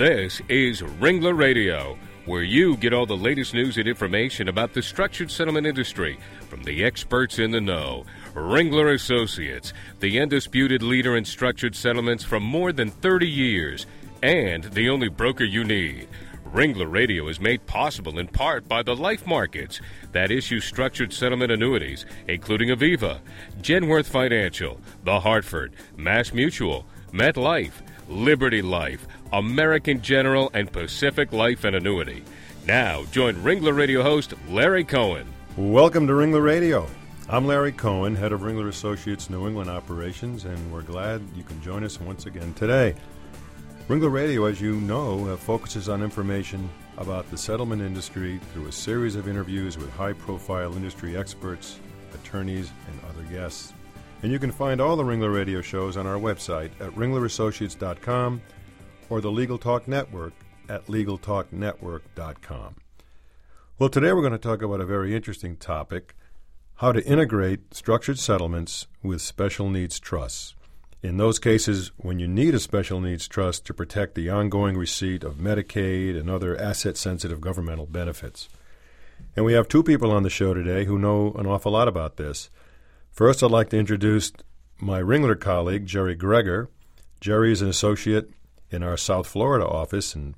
This is Ringler Radio, where you get all the latest news and information about the structured settlement industry from the experts in the know. Ringler Associates, the undisputed leader in structured settlements for more than 30 years, and the only broker you need. Ringler Radio is made possible in part by the life markets that issue structured settlement annuities, including Aviva, Genworth Financial, The Hartford, Mass Mutual, MetLife, Liberty Life, American General, and Pacific Life and Annuity. Now, join Ringler Radio host Larry Cohen. Welcome to Ringler Radio. I'm Larry Cohen, head of Ringler Associates New England Operations, and we're glad you can join us once again today. Ringler Radio, as you know, uh, focuses on information about the settlement industry through a series of interviews with high profile industry experts, attorneys, and other guests. And you can find all the Ringler Radio shows on our website at ringlerassociates.com or the Legal Talk Network at LegalTalkNetwork.com. Well, today we're going to talk about a very interesting topic how to integrate structured settlements with special needs trusts. In those cases, when you need a special needs trust to protect the ongoing receipt of Medicaid and other asset sensitive governmental benefits. And we have two people on the show today who know an awful lot about this. First, I'd like to introduce my Ringler colleague, Gerry Greger. Gerry is an associate in our South Florida office in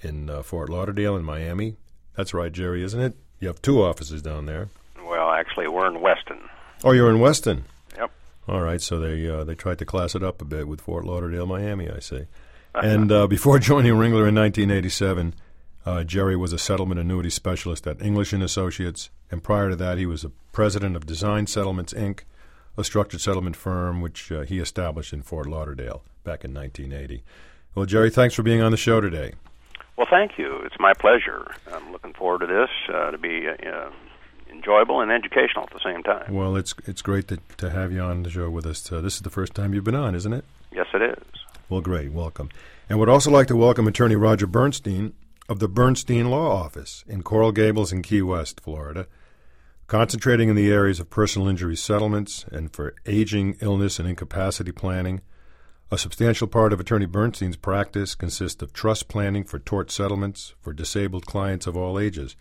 in uh, Fort Lauderdale and Miami. That's right, Gerry, isn't it? You have two offices down there. Well, actually, we're in Weston. Oh, you're in Weston. Yep. All right, so they uh, they tried to class it up a bit with Fort Lauderdale, Miami. I see. and uh, before joining Ringler in 1987, uh, Gerry was a settlement annuity specialist at English and Associates, and prior to that, he was a president of Design Settlements Inc., a structured settlement firm which uh, he established in Fort Lauderdale back in 1980. Well, Gerry, thanks for being on the show today. Well, thank you. It's my pleasure. I'm looking forward to this uh, to be uh, enjoyable and educational at the same time. Well, it's it's great to, to have you on the show with us. Uh, this is the first time you've been on, isn't it? Yes, it is. Well, great. Welcome. And would also like to welcome attorney Roger Bernstein of the Bernstein Law Office in Coral Gables in Key West, Florida, concentrating in the areas of personal injury settlements and for aging, illness, and incapacity planning – a substantial part of Attorney Bernstein's practice consists of trust planning for tort settlements for disabled clients of all ages.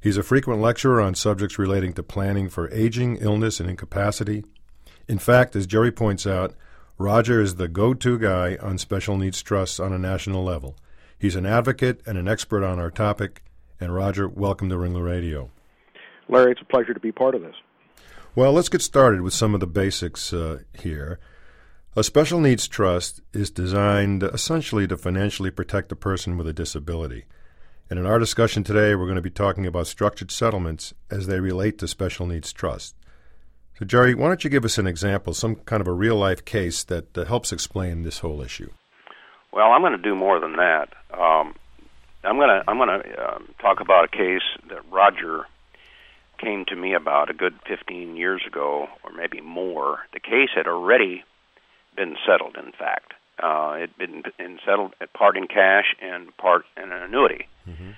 He's a frequent lecturer on subjects relating to planning for aging, illness, and incapacity. In fact, as Gerry points out, Roger is the go to guy on special needs trusts on a national level. He's an advocate and an expert on our topic. And Roger, welcome to Ringler Radio. Larry, it's a pleasure to be part of this. Well, let's get started with some of the basics uh, here. A special needs trust is designed essentially to financially protect a person with a disability. And in our discussion today, we're going to be talking about structured settlements as they relate to special needs trust. So, Gerry, why don't you give us an example, some kind of a real life case that uh, helps explain this whole issue? Well, I'm going to do more than that. Um, I'm going to I'm going to um, talk about a case that Roger came to me about a good 15 years ago, or maybe more. The case had already been settled. In fact, uh, it had been, been settled at part in cash and part in an annuity. Mm-hmm.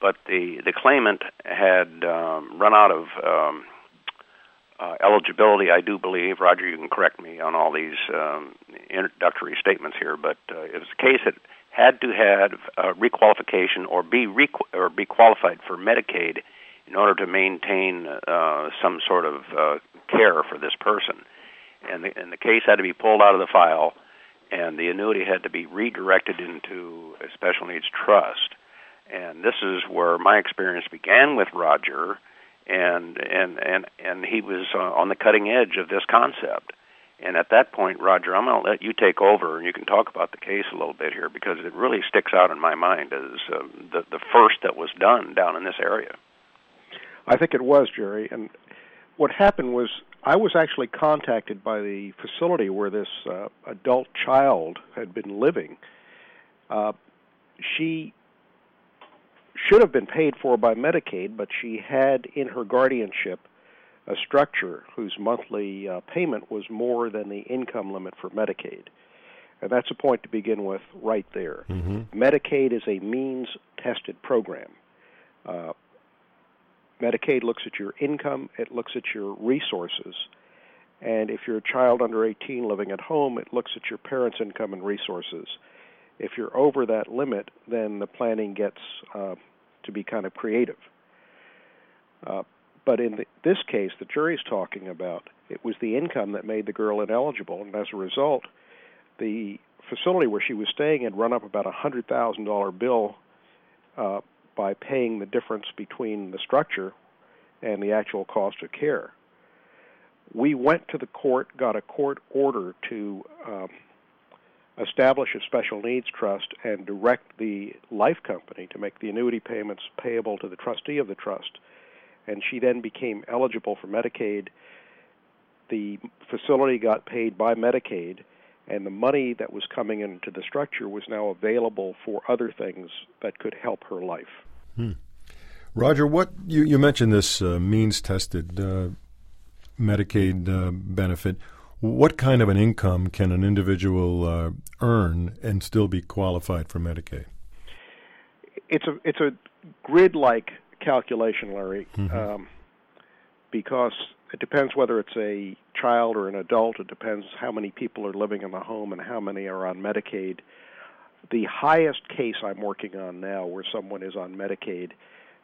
But the the claimant had um, run out of um, uh, eligibility. I do believe, Roger, you can correct me on all these um, introductory statements here, but uh, it was a case that had to have uh, requalification or be requ- or be qualified for Medicaid in order to maintain uh, some sort of uh, care for this person and the, and the case had to be pulled out of the file, and the annuity had to be redirected into a special needs trust. And this is where my experience began with Roger, and and and and he was uh, on the cutting edge of this concept. And at that point, Roger, I'm going to let you take over, and you can talk about the case a little bit here because it really sticks out in my mind as uh, the the first that was done down in this area. I think it was Gerry, and what happened was I was actually contacted by the facility where this uh, adult child had been living. Uh, she should have been paid for by Medicaid, but she had in her guardianship a structure whose monthly uh, payment was more than the income limit for Medicaid. And that's a point to begin with right there. Mm-hmm. Medicaid is a means tested program. Uh, Medicaid looks at your income, it looks at your resources. And if you're a child under 18 living at home, it looks at your parents' income and resources. If you're over that limit, then the planning gets uh, to be kind of creative. Uh, but in the, this case, the Gerry's talking about it was the income that made the girl ineligible, and as a result, the facility where she was staying had run up about a hundred thousand dollar bill uh, by paying the difference between the structure and the actual cost of care. We went to the court, got a court order to um, establish a special needs trust and direct the life company to make the annuity payments payable to the trustee of the trust. And she then became eligible for Medicaid. The facility got paid by Medicaid, and the money that was coming into the structure was now available for other things that could help her life. Hmm. Roger, what you, you mentioned this uh, means tested uh, Medicaid uh, benefit. What kind of an income can an individual uh, earn and still be qualified for Medicaid? It's a it's a grid like calculation, Larry, mm-hmm. um, because it depends whether it's a child or an adult. It depends how many people are living in the home and how many are on Medicaid. The highest case I'm working on now, where someone is on Medicaid,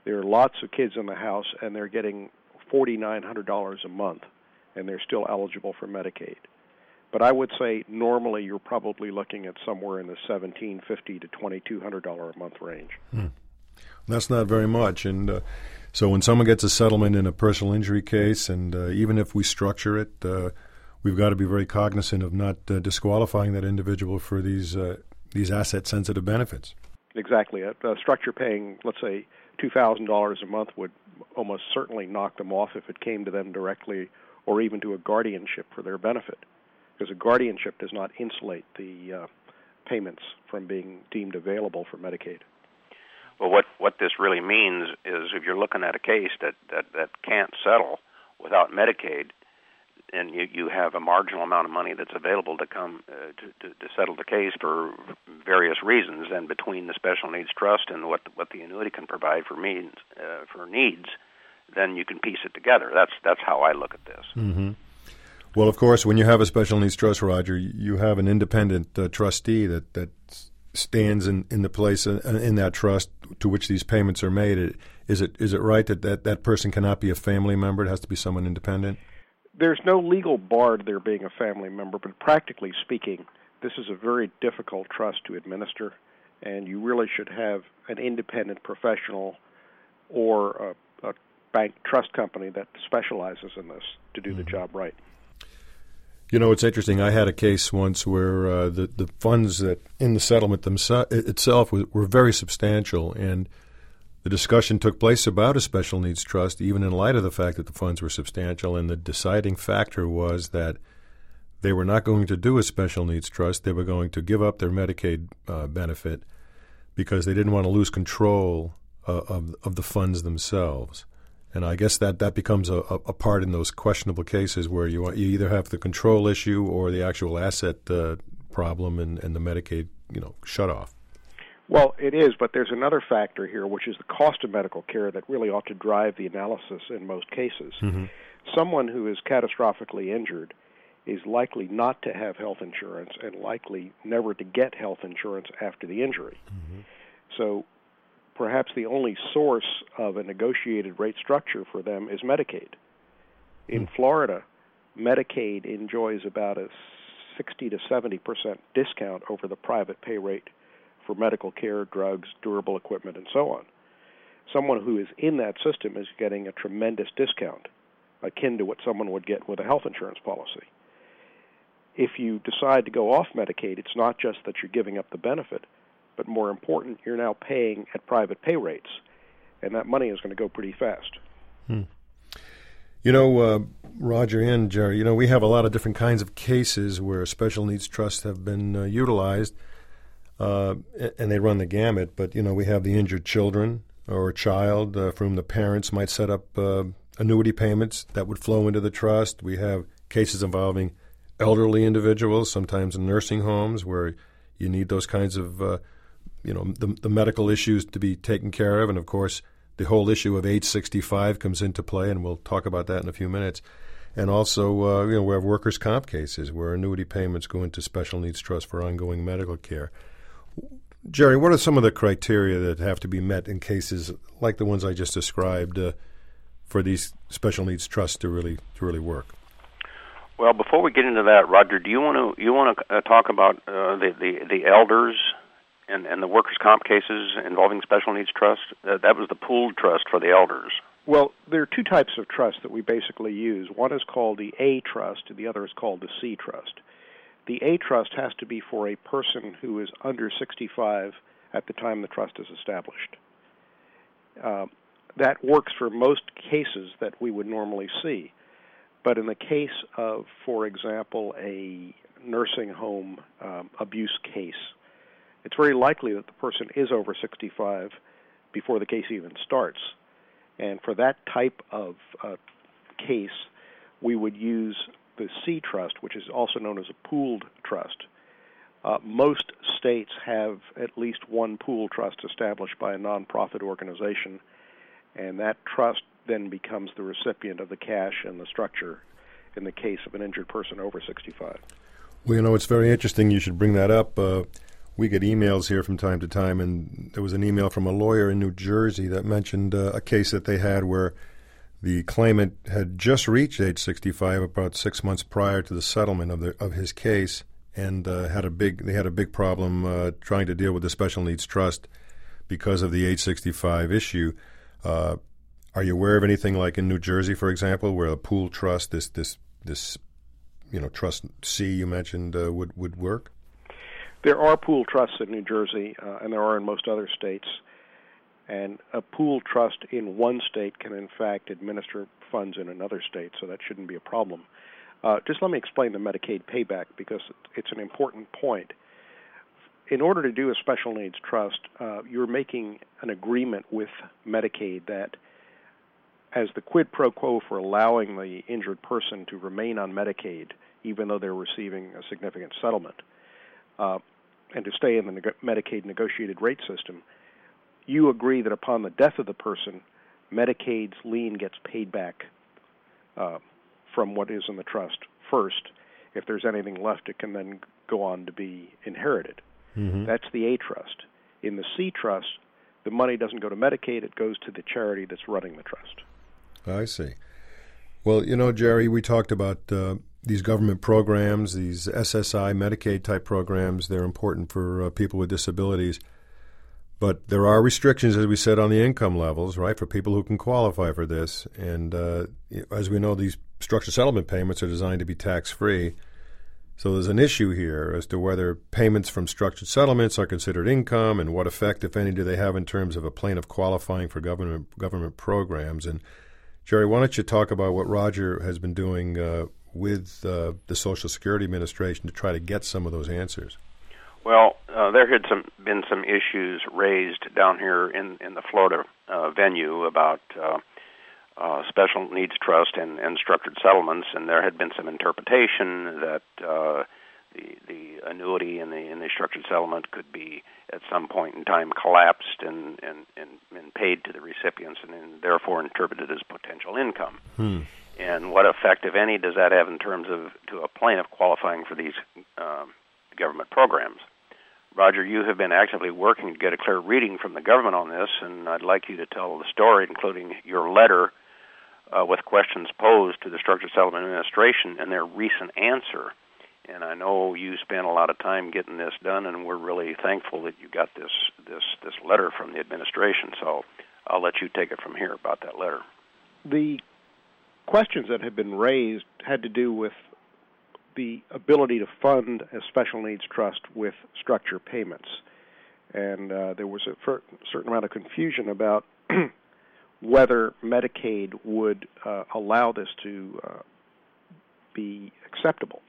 there are lots of kids in the house, and they're getting $4,900 a month, and they're still eligible for Medicaid. But I would say normally you're probably looking at somewhere in the seventeen fifty to twenty two hundred dollar a month range. Hmm. That's not very much, and uh, so when someone gets a settlement in a personal injury case, and uh, even if we structure it, uh, we've got to be very cognizant of not uh, disqualifying that individual for these uh, these asset sensitive benefits. Exactly, a, a structure paying, let's say, two thousand dollars a month would almost certainly knock them off if it came to them directly, or even to a guardianship for their benefit because a guardianship does not insulate the uh, payments from being deemed available for Medicaid. Well, what what this really means is if you're looking at a case that that that can't settle without Medicaid, and you you have a marginal amount of money that's available to come uh, to, to to settle the case for various reasons, and between the special needs trust and what what the annuity can provide for means uh, for needs, then you can piece it together. That's that's how I look at this. Mm-hmm. Well, of course, when you have a special needs trust, Roger, you have an independent uh, trustee that, that stands in, in the place in, in that trust to which these payments are made. Is it is it right that, that that person cannot be a family member? It has to be someone independent. There's no legal bar to there being a family member, but practically speaking, this is a very difficult trust to administer, and you really should have an independent professional or a, a bank trust company that specializes in this to do mm-hmm. the job right. You know, it's interesting. I had a case once where uh, the the funds that in the settlement itself were, were very substantial, and the discussion took place about a special needs trust, even in light of the fact that the funds were substantial. And the deciding factor was that they were not going to do a special needs trust; they were going to give up their Medicaid uh, benefit because they didn't want to lose control uh, of of the funds themselves. And I guess that, that becomes a, a part in those questionable cases where you you either have the control issue or the actual asset uh, problem and, and the Medicaid you know shut off. Well, it is, but there's another factor here, which is the cost of medical care that really ought to drive the analysis in most cases. Mm-hmm. Someone who is catastrophically injured is likely not to have health insurance and likely never to get health insurance after the injury. Mm-hmm. So perhaps the only source of a negotiated rate structure for them is Medicaid. In hmm. Florida, Medicaid enjoys about a 60 to 70 percent discount over the private pay rate for medical care, drugs, durable equipment, and so on. Someone who is in that system is getting a tremendous discount, akin to what someone would get with a health insurance policy. If you decide to go off Medicaid, it's not just that you're giving up the benefit, but more important, you're now paying at private pay rates, and that money is going to go pretty fast. Hmm. You know, uh, Roger and Gerry, you know, we have a lot of different kinds of cases where special needs trusts have been uh, utilized, uh, and they run the gamut. But, you know, we have the injured children or a child uh, from the parents might set up uh, annuity payments that would flow into the trust. We have cases involving elderly individuals, sometimes in nursing homes, where you need those kinds of uh, you know the, the medical issues to be taken care of, and of course the whole issue of age 65 comes into play, and we'll talk about that in a few minutes. And also, uh, you know, we have workers' comp cases where annuity payments go into special needs trust for ongoing medical care. Gerry, what are some of the criteria that have to be met in cases like the ones I just described uh, for these special needs trusts to really to really work? Well, before we get into that, Roger, do you want to you want to uh, talk about uh, the, the the elders and and the workers' comp cases involving special needs trust? Uh, that was the pooled trust for the elders. Well, there are two types of trust that we basically use. One is called the A trust, and the other is called the C trust. The A trust has to be for a person who is under 65 at the time the trust is established. Uh, that works for most cases that we would normally see. But in the case of, for example, a nursing home um, abuse case, it's very likely that the person is over 65 before the case even starts. And for that type of uh, case, we would use the C trust, which is also known as a pooled trust. Uh, most states have at least one pool trust established by a nonprofit organization, and that trust then becomes the recipient of the cash and the structure in the case of an injured person over 65. Well, you know, it's very interesting you should bring that up. Uh, we get emails here from time to time, and there was an email from a lawyer in New Jersey that mentioned uh, a case that they had where the claimant had just reached age 65 about six months prior to the settlement of, the, of his case and uh, had a big they had a big problem uh, trying to deal with the special needs trust because of the age 65 issue. Uh, are you aware of anything like in New Jersey, for example, where a pool trust, this this this you know trust C you mentioned, uh, would would work? There are pool trusts in New Jersey, uh, and there are in most other states. And a pool trust in one state can, in fact, administer funds in another state, so that shouldn't be a problem. Uh, just let me explain the Medicaid payback because it's an important point. In order to do a special needs trust, uh, you're making an agreement with Medicaid that, as the quid pro quo for allowing the injured person to remain on Medicaid, even though they're receiving a significant settlement, uh, and to stay in the neg- Medicaid negotiated rate system, you agree that upon the death of the person, Medicaid's lien gets paid back uh, from what is in the trust first. If there's anything left, it can then go on to be inherited. Mm-hmm. That's the A trust. In the C trust, the money doesn't go to Medicaid, it goes to the charity that's running the trust. I see. Well, you know, Gerry, we talked about uh, these government programs, these SSI, Medicaid type programs. They're important for uh, people with disabilities. But there are restrictions, as we said, on the income levels, right, for people who can qualify for this. And uh, as we know, these structured settlement payments are designed to be tax free. So there's an issue here as to whether payments from structured settlements are considered income and what effect, if any, do they have in terms of a plaintiff qualifying for government government programs. And Gerry, why don't you talk about what Roger has been doing uh, with uh, the Social Security Administration to try to get some of those answers? Well, uh, there had some been some issues raised down here in in the Florida uh, venue about uh, uh, special needs trust and, and structured settlements, and there had been some interpretation that uh, the the annuity in the in the structured settlement could be at some point in time collapsed and and and, and paid to the recipients, and, and therefore interpreted as potential income. Hmm. And what effect, if any, does that have in terms of to a plaintiff qualifying for these um, government programs? Roger, you have been actively working to get a clear reading from the government on this, and I'd like you to tell the story, including your letter uh, with questions posed to the Structured Settlement Administration and their recent answer. And I know you spent a lot of time getting this done, and we're really thankful that you got this this this letter from the administration. So I'll let you take it from here about that letter. The questions that have been raised had to do with the ability to fund a special needs trust with structure payments. And uh, there was a certain amount of confusion about whether Medicaid would uh, allow this to uh, be acceptable.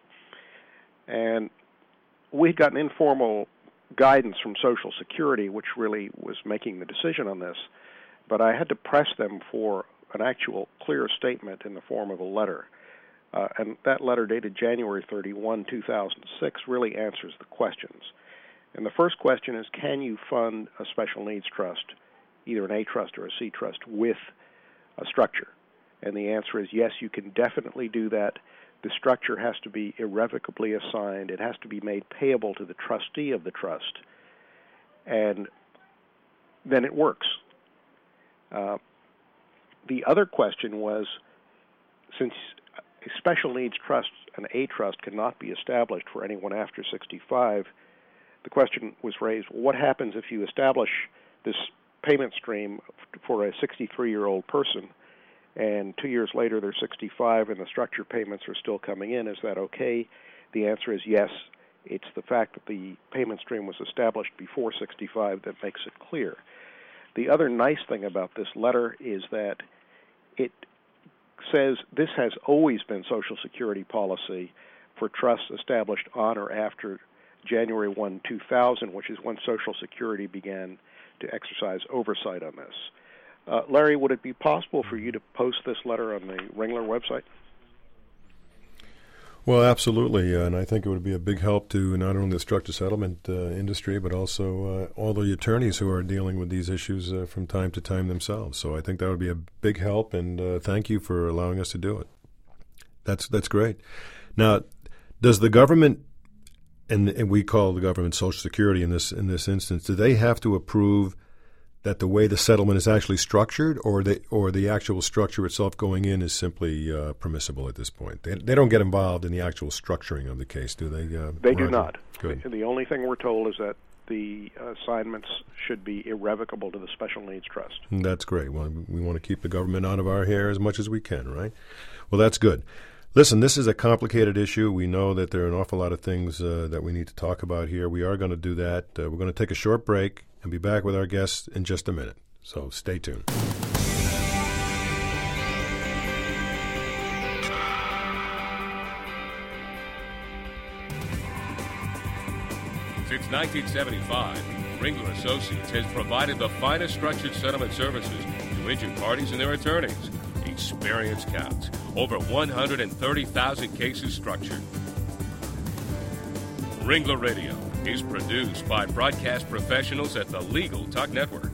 And we had gotten informal guidance from Social Security, which really was making the decision on this, but I had to press them for an actual clear statement in the form of a letter. Uh, and that letter dated January 31, 2006, really answers the questions. And the first question is Can you fund a special needs trust, either an A trust or a C trust, with a structure? And the answer is yes, you can definitely do that. The structure has to be irrevocably assigned, it has to be made payable to the trustee of the trust. and then it works. Uh, the other question was since a special needs trust, an A trust, cannot be established for anyone after 65, the question was raised what happens if you establish this payment stream for a 63 year old person and two years later they're 65 and the structured payments are still coming in? Is that okay? The answer is yes. It's the fact that the payment stream was established before 65 that makes it clear. The other nice thing about this letter is that it says this has always been Social Security policy for trusts established on or after January 1, 2000, which is when Social Security began to exercise oversight on this. Uh, Larry, would it be possible for you to post this letter on the Ringler website? Well, absolutely, uh, and I think it would be a big help to not only the structured settlement uh, industry, but also uh, all the attorneys who are dealing with these issues uh, from time to time themselves. So I think that would be a big help, and uh, thank you for allowing us to do it. That's that's great. Now, does the government, and, and we call the government Social Security in this in this instance, do they have to approve? That the way the settlement is actually structured, or the or the actual structure itself going in is simply uh, permissible at this point. They, they don't get involved in the actual structuring of the case, do they? Uh, they do not. Good. The only thing we're told is that the assignments should be irrevocable to the special needs trust. That's great. Well, we want to keep the government out of our hair as much as we can, right? Well, that's good. Listen, this is a complicated issue. We know that there are an awful lot of things uh, that we need to talk about here. We are going to do that. Uh, we're going to take a short break and be back with our guests in just a minute. So stay tuned. Since 1975, Ringler Associates has provided the finest structured settlement services to injured parties and their attorneys. Experience counts. Over 130,000 cases structured. Ringler Radio is produced by broadcast professionals at the Legal Talk Network.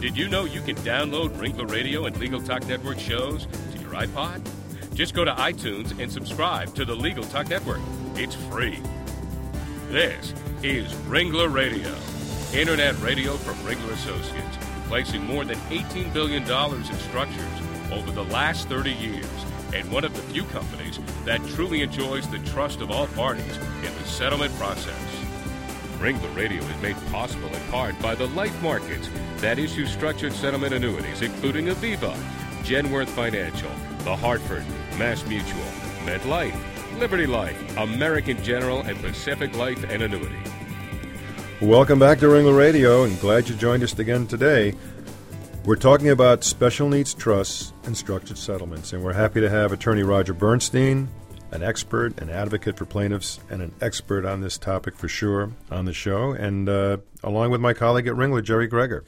Did you know you can download Ringler Radio and Legal Talk Network shows to your iPod? Just go to iTunes and subscribe to the Legal Talk Network. It's free. This is Ringler Radio, internet radio from Ringler Associates, placing more than $18 billion in structures over the last 30 years, and one of the few companies that truly enjoys the trust of all parties in the settlement process. Ringler Radio is made possible in part by the life markets that issue structured settlement annuities, including Aviva, Genworth Financial, The Hartford, Mass Mutual, MetLife, Liberty Life, American General, and Pacific Life and Annuity. Welcome back to Ringler Radio, and glad you joined us again today. We're talking about special needs trusts and structured settlements, and we're happy to have attorney Roger Bernstein, an expert, an advocate for plaintiffs, and an expert on this topic for sure on the show, and uh, along with my colleague at Ringler, Gerry Greger.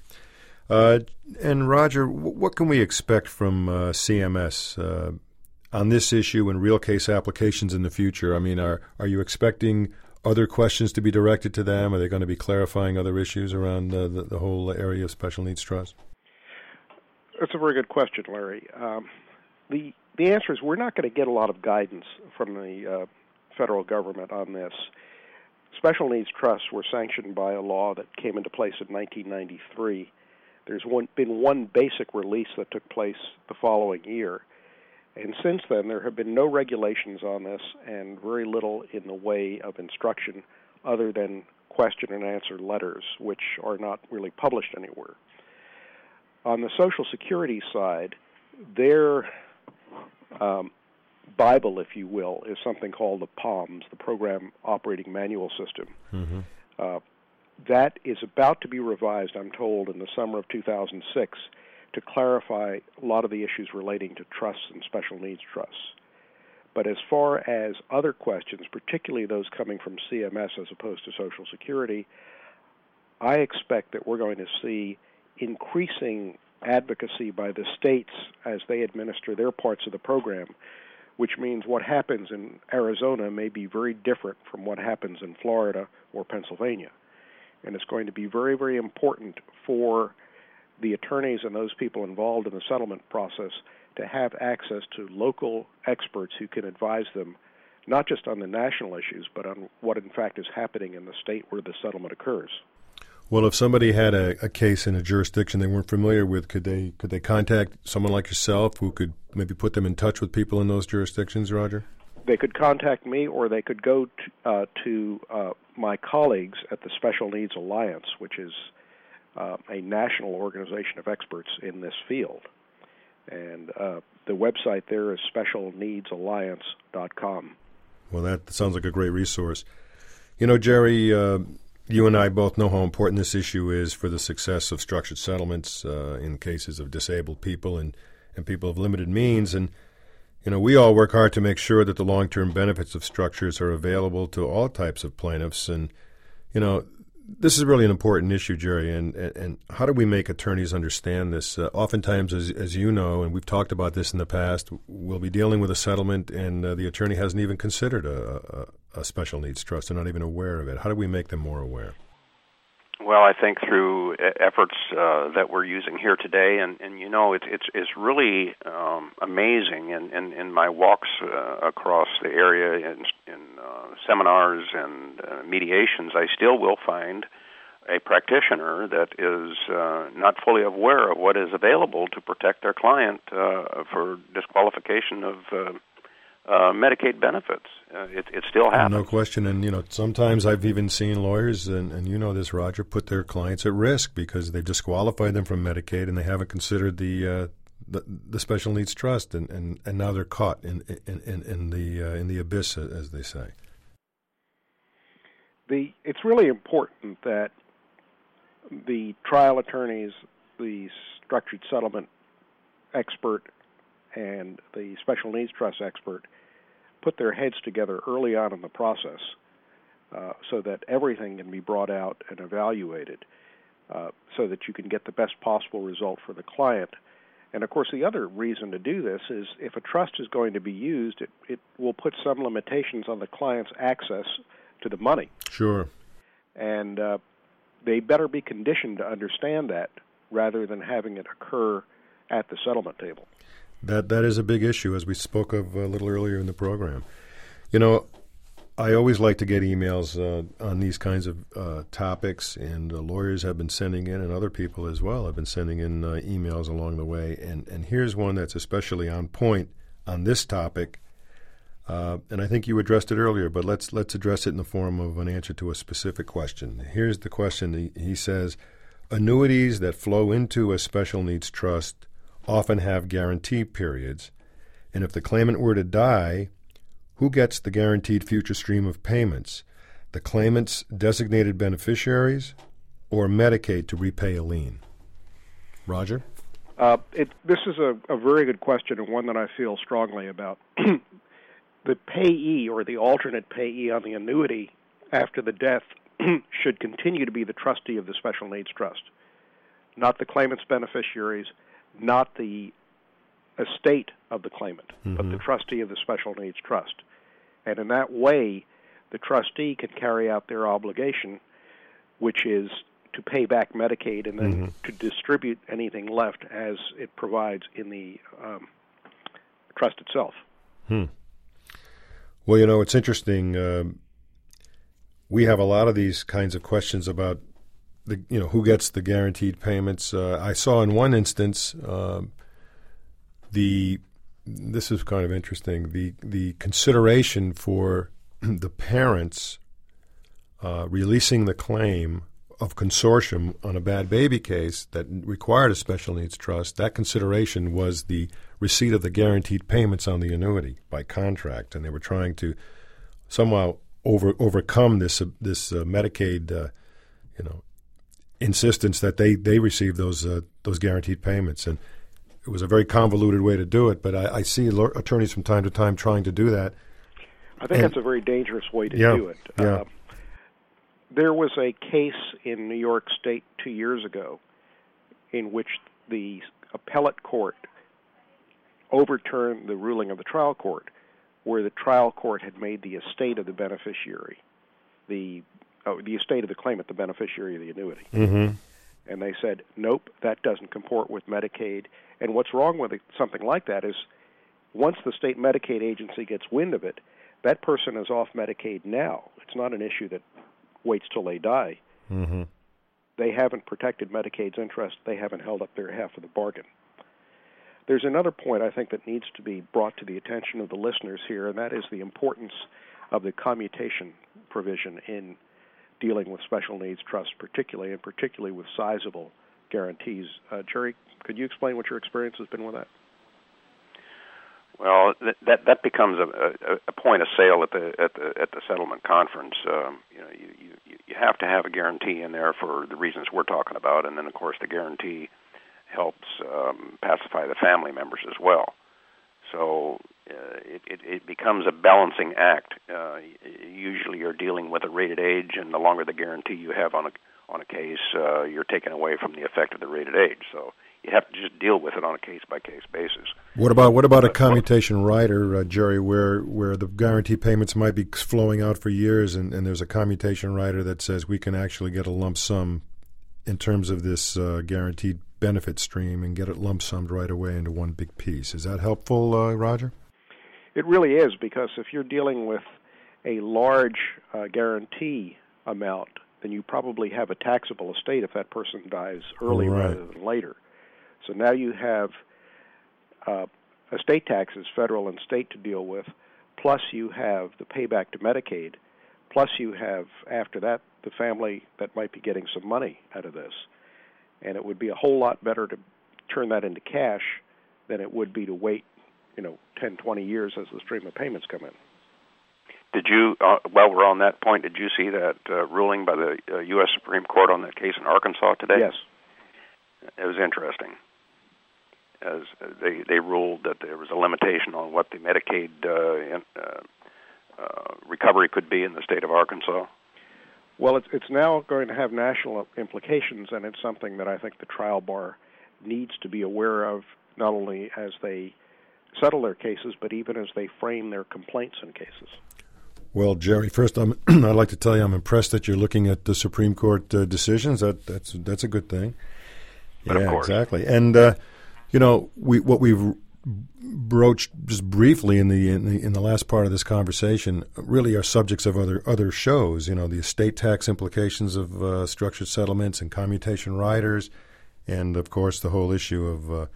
Uh, and Roger, w- what can we expect from uh, CMS uh, on this issue and real case applications in the future? I mean, are are you expecting other questions to be directed to them? Are they going to be clarifying other issues around the, the, whole area of special needs trust? That's a very good question, Larry. Um, the the answer is we're not going to get a lot of guidance from the uh, federal government on this. Special needs trusts were sanctioned by a law that came into place in 1993. There's one, been one basic release that took place the following year. And since then, there have been no regulations on this and very little in the way of instruction other than question and answer letters, which are not really published anywhere. On the Social Security side, their um, Bible, if you will, is something called the POMS, the Program Operating Manual System. Mm-hmm. Uh, that is about to be revised, I'm told, in the summer of 2006 to clarify a lot of the issues relating to trusts and special needs trusts. But as far as other questions, particularly those coming from CMS as opposed to Social Security, I expect that we're going to see increasing advocacy by the states as they administer their parts of the program, which means what happens in Arizona may be very different from what happens in Florida or Pennsylvania. And it's going to be very, very important for the attorneys and those people involved in the settlement process to have access to local experts who can advise them not just on the national issues, but on what in fact is happening in the state where the settlement occurs. Well, if somebody had a, a case in a jurisdiction they weren't familiar with, could they could they contact someone like yourself who could maybe put them in touch with people in those jurisdictions, Roger? They could contact me, or they could go to, uh, to uh, my colleagues at the Special Needs Alliance, which is uh, a national organization of experts in this field. And uh, the website there is specialneedsalliance.com. Well, that sounds like a great resource. You know, Gerry, uh, you and I both know how important this issue is for the success of structured settlements uh, in cases of disabled people and, and people of limited means. And, you know, we all work hard to make sure that the long term benefits of structures are available to all types of plaintiffs. And, you know, this is really an important issue, Gerry, and, and, and how do we make attorneys understand this? Uh, oftentimes, as, as you know, and we've talked about this in the past, we'll be dealing with a settlement and uh, the attorney hasn't even considered a, a, a, special needs trust. They're not even aware of it. How do we make them more aware? Well, I think through efforts uh, that we're using here today, and, and you know, it's it's it's really um, amazing. In, in in my walks uh, across the area in, in uh, seminars and uh, mediations, I still will find a practitioner that is uh, not fully aware of what is available to protect their client uh, for disqualification of uh, uh, Medicaid benefits. Uh, it, it still happens. No question. And, you know, sometimes I've even seen lawyers, and, and you know this, Roger, put their clients at risk because they've disqualified them from Medicaid and they haven't considered the uh, the, the, special needs trust, and, and, and now they're caught in in, in, in the uh, in the abyss, as they say. The it's really important that the trial attorneys, the structured settlement expert, and the special needs trust expert put their heads together early on in the process uh, so that everything can be brought out and evaluated uh, so that you can get the best possible result for the client. And of course, the other reason to do this is if a trust is going to be used, it, it will put some limitations on the client's access to the money. Sure. And uh, they better be conditioned to understand that rather than having it occur at the settlement table. That that is a big issue, as we spoke of a little earlier in the program. You know, I always like to get emails uh, on these kinds of uh, topics, and uh, lawyers have been sending in, and other people as well have been sending in uh, emails along the way. And and here's one that's especially on point on this topic. Uh, and I think you addressed it earlier, but let's let's address it in the form of an answer to a specific question. Here's the question. He, he says, annuities that flow into a special needs trust often have guarantee periods, and if the claimant were to die, who gets the guaranteed future stream of payments? The claimant's designated beneficiaries or Medicaid to repay a lien? Roger? Uh, it, this is a, a, very good question and one that I feel strongly about. the payee or the alternate payee on the annuity after the death should continue to be the trustee of the special needs trust, not the claimant's beneficiaries, not the estate of the claimant, mm-hmm. but the mm-hmm. trustee of the special needs trust. And in that way, the trustee can carry out their obligation, which is to pay back Medicaid and then mm-hmm. to distribute anything left as it provides in the um, trust itself. Hmm. Well, you know, it's interesting. Uh, we have a lot of these kinds of questions about the you know who gets the guaranteed payments. Uh, I saw in one instance um, the this is kind of interesting the the consideration for the parents uh, releasing the claim of consortium on a bad baby case that required a special needs trust. That consideration was the receipt of the guaranteed payments on the annuity by contract, and they were trying to somehow over overcome this uh, this uh, Medicaid uh, you know insistence that they they receive those uh, those guaranteed payments, and it was a very convoluted way to do it. But I, I see attorneys from time to time trying to do that. I think and, that's a very dangerous way to yeah, do it. Yeah. Uh, there was a case in New York State two years ago in which the appellate court overturned the ruling of the trial court, where the trial court had made the estate of the beneficiary the oh, the estate of the claimant the beneficiary of the annuity. Mm-hmm. And they said, nope, that doesn't comport with Medicaid. And what's wrong with something like that is once the state Medicaid agency gets wind of it, that person is off Medicaid now. It's not an issue that waits till they die. Mm-hmm. they haven't protected Medicaid's interest, they haven't held up their half of the bargain. There's another point I think that needs to be brought to the attention of the listeners here, and that is the importance of the commutation provision in dealing with special needs trusts, particularly and particularly with sizable guarantees. Uh, Gerry, could you explain what your experience has been with that? Well, that that becomes a, a, a point of sale at the at the at the settlement conference. Um, you know, you, you you have to have a guarantee in there for the reasons we're talking about, and then of course the guarantee helps um, pacify the family members as well. So uh, it, it, it becomes a balancing act. Uh, usually, you're dealing with a rated age, and the longer the guarantee you have on a on a case, uh, you're taken away from the effect of the rated age. So you have to just deal with it on a case by case basis. What about what about a commutation rider, uh, Gerry, where where the guarantee payments might be flowing out for years, and, and there's a commutation rider that says we can actually get a lump sum in terms of this uh, guaranteed benefit stream and get it lump summed right away into one big piece. Is that helpful, uh, Roger? It really is because if you're dealing with a large uh, guarantee amount, then you probably have a taxable estate if that person dies early right. rather than later. So now you have uh, estate taxes, federal and state, to deal with, plus you have the payback to Medicaid, plus you have, after that, the family that might be getting some money out of this. And it would be a whole lot better to turn that into cash than it would be to wait, you know, 10, 20 years as the stream of payments come in. Did you, uh, while we're on that point, did you see that uh, ruling by the uh, U.S. Supreme Court on that case in Arkansas today? Yes. It was interesting as they they ruled that there was a limitation on what the Medicaid uh, in, uh, uh, recovery could be in the state of Arkansas. Well, it's it's now going to have national implications, and it's something that I think the trial bar needs to be aware of, not only as they settle their cases, but even as they frame their complaints in cases. Well, Gerry, first I'm, I'd like to tell you I'm impressed that you're looking at the Supreme Court uh, decisions. That that's that's a good thing. But yeah, course. exactly. And uh, you know, we what we've broached just briefly in the, in the in the last part of this conversation really are subjects of other other shows. You know, the estate tax implications of uh, structured settlements and commutation riders, and of course the whole issue of uh,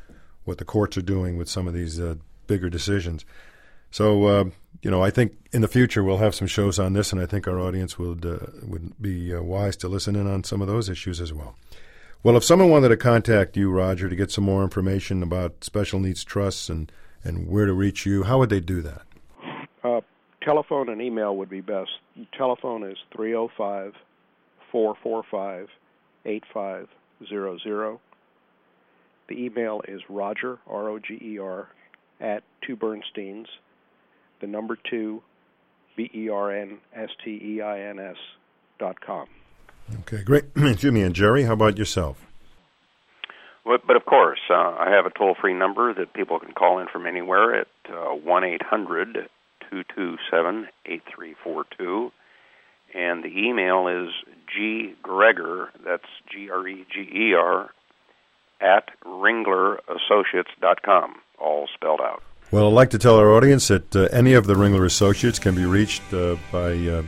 what the courts are doing with some of these uh, bigger decisions. So uh, you know, I think in the future we'll have some shows on this, and I think our audience would uh, would be uh, wise to listen in on some of those issues as well. Well, if someone wanted to contact you, Roger, to get some more information about special needs trusts and, and where to reach you, how would they do that? Uh, telephone and email would be best. Telephone is 305 445 8500. The email is roger, R O G E R, at two Bernsteins, the number two, B E R N S T E I N S dot com. Okay, great. Excuse me. And Gerry, how about yourself? But, but of course, uh, I have a toll-free number that people can call in from anywhere at uh, one eight hundred two two seven eight three four two, and the email is g greger. That's G R E G E R at ringlerassociates.com, all spelled out. Well, I'd like to tell our audience that uh, any of the Ringler Associates can be reached uh, by uh,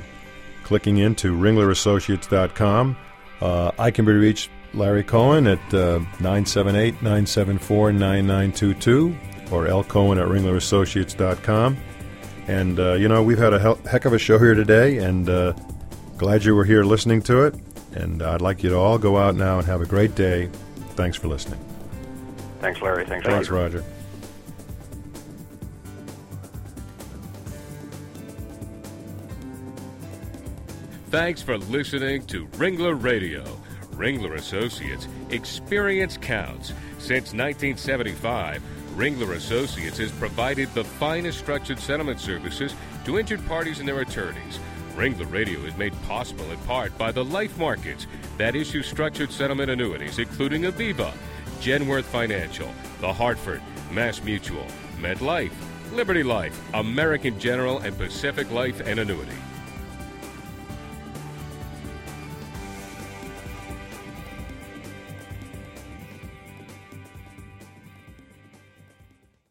clicking into ringlerassociates.com. Uh, I can be reached, Larry Cohen, at 978 974 9922 or lcohen at ringlerassociates.com. And, uh, you know, we've had a heck of a show here today, and uh, glad you were here listening to it. And I'd like you to all go out now and have a great day. Thanks for listening. Thanks, Larry. Thanks, Thanks Roger. Roger. Thanks for listening to Ringler Radio. Ringler Associates, experience counts. Since 1975, Ringler Associates has provided the finest structured settlement services to injured parties and their attorneys. Ringler Radio is made possible in part by the life markets that issue structured settlement annuities, including Aviva, Genworth Financial, The Hartford, Mass Mutual, MetLife, Liberty Life, American General, and Pacific Life and Annuity.